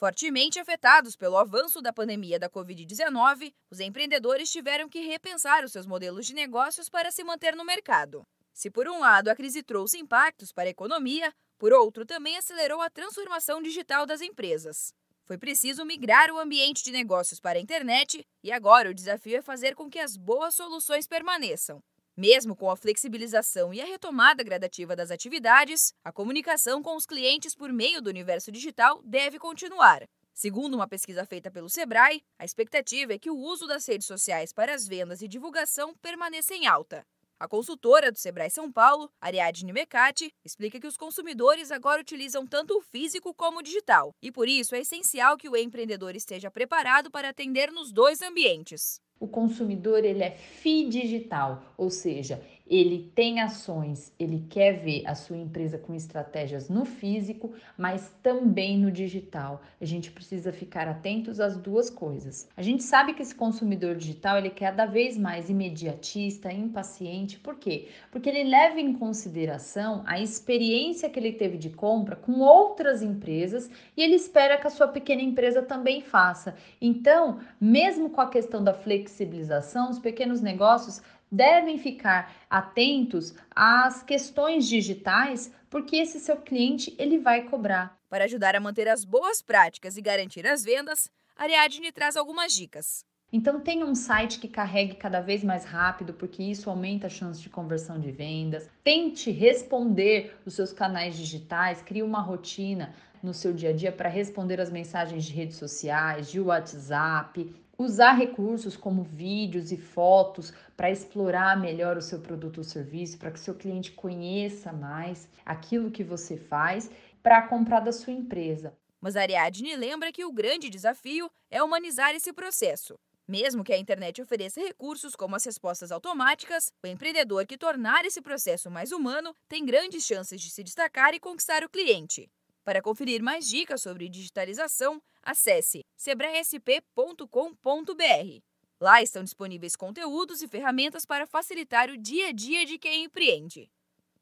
Fortemente afetados pelo avanço da pandemia da Covid-19, os empreendedores tiveram que repensar os seus modelos de negócios para se manter no mercado. Se, por um lado, a crise trouxe impactos para a economia, por outro, também acelerou a transformação digital das empresas. Foi preciso migrar o ambiente de negócios para a internet e agora o desafio é fazer com que as boas soluções permaneçam. Mesmo com a flexibilização e a retomada gradativa das atividades, a comunicação com os clientes por meio do universo digital deve continuar. Segundo uma pesquisa feita pelo Sebrae, a expectativa é que o uso das redes sociais para as vendas e divulgação permaneça em alta. A consultora do Sebrae São Paulo, Ariadne Mecati, explica que os consumidores agora utilizam tanto o físico como o digital, e por isso é essencial que o empreendedor esteja preparado para atender nos dois ambientes. O consumidor ele é fi digital, ou seja, ele tem ações, ele quer ver a sua empresa com estratégias no físico, mas também no digital. A gente precisa ficar atentos às duas coisas. A gente sabe que esse consumidor digital ele é cada vez mais imediatista, impaciente. Por quê? Porque ele leva em consideração a experiência que ele teve de compra com outras empresas e ele espera que a sua pequena empresa também faça. Então, mesmo com a questão da flexibilização, os pequenos negócios devem ficar atentos às questões digitais, porque esse seu cliente ele vai cobrar. Para ajudar a manter as boas práticas e garantir as vendas, Ariadne traz algumas dicas. Então tenha um site que carregue cada vez mais rápido, porque isso aumenta a chance de conversão de vendas. Tente responder os seus canais digitais, crie uma rotina no seu dia a dia para responder as mensagens de redes sociais, de WhatsApp, usar recursos como vídeos e fotos para explorar melhor o seu produto ou serviço, para que seu cliente conheça mais aquilo que você faz para comprar da sua empresa. Mas Ariadne lembra que o grande desafio é humanizar esse processo. Mesmo que a internet ofereça recursos como as respostas automáticas, o empreendedor que tornar esse processo mais humano tem grandes chances de se destacar e conquistar o cliente. Para conferir mais dicas sobre digitalização, acesse sebraesp.com.br. Lá estão disponíveis conteúdos e ferramentas para facilitar o dia a dia de quem empreende.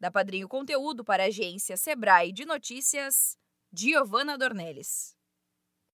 Da Padrinho Conteúdo para a agência Sebrae de Notícias, Giovana Dornelles.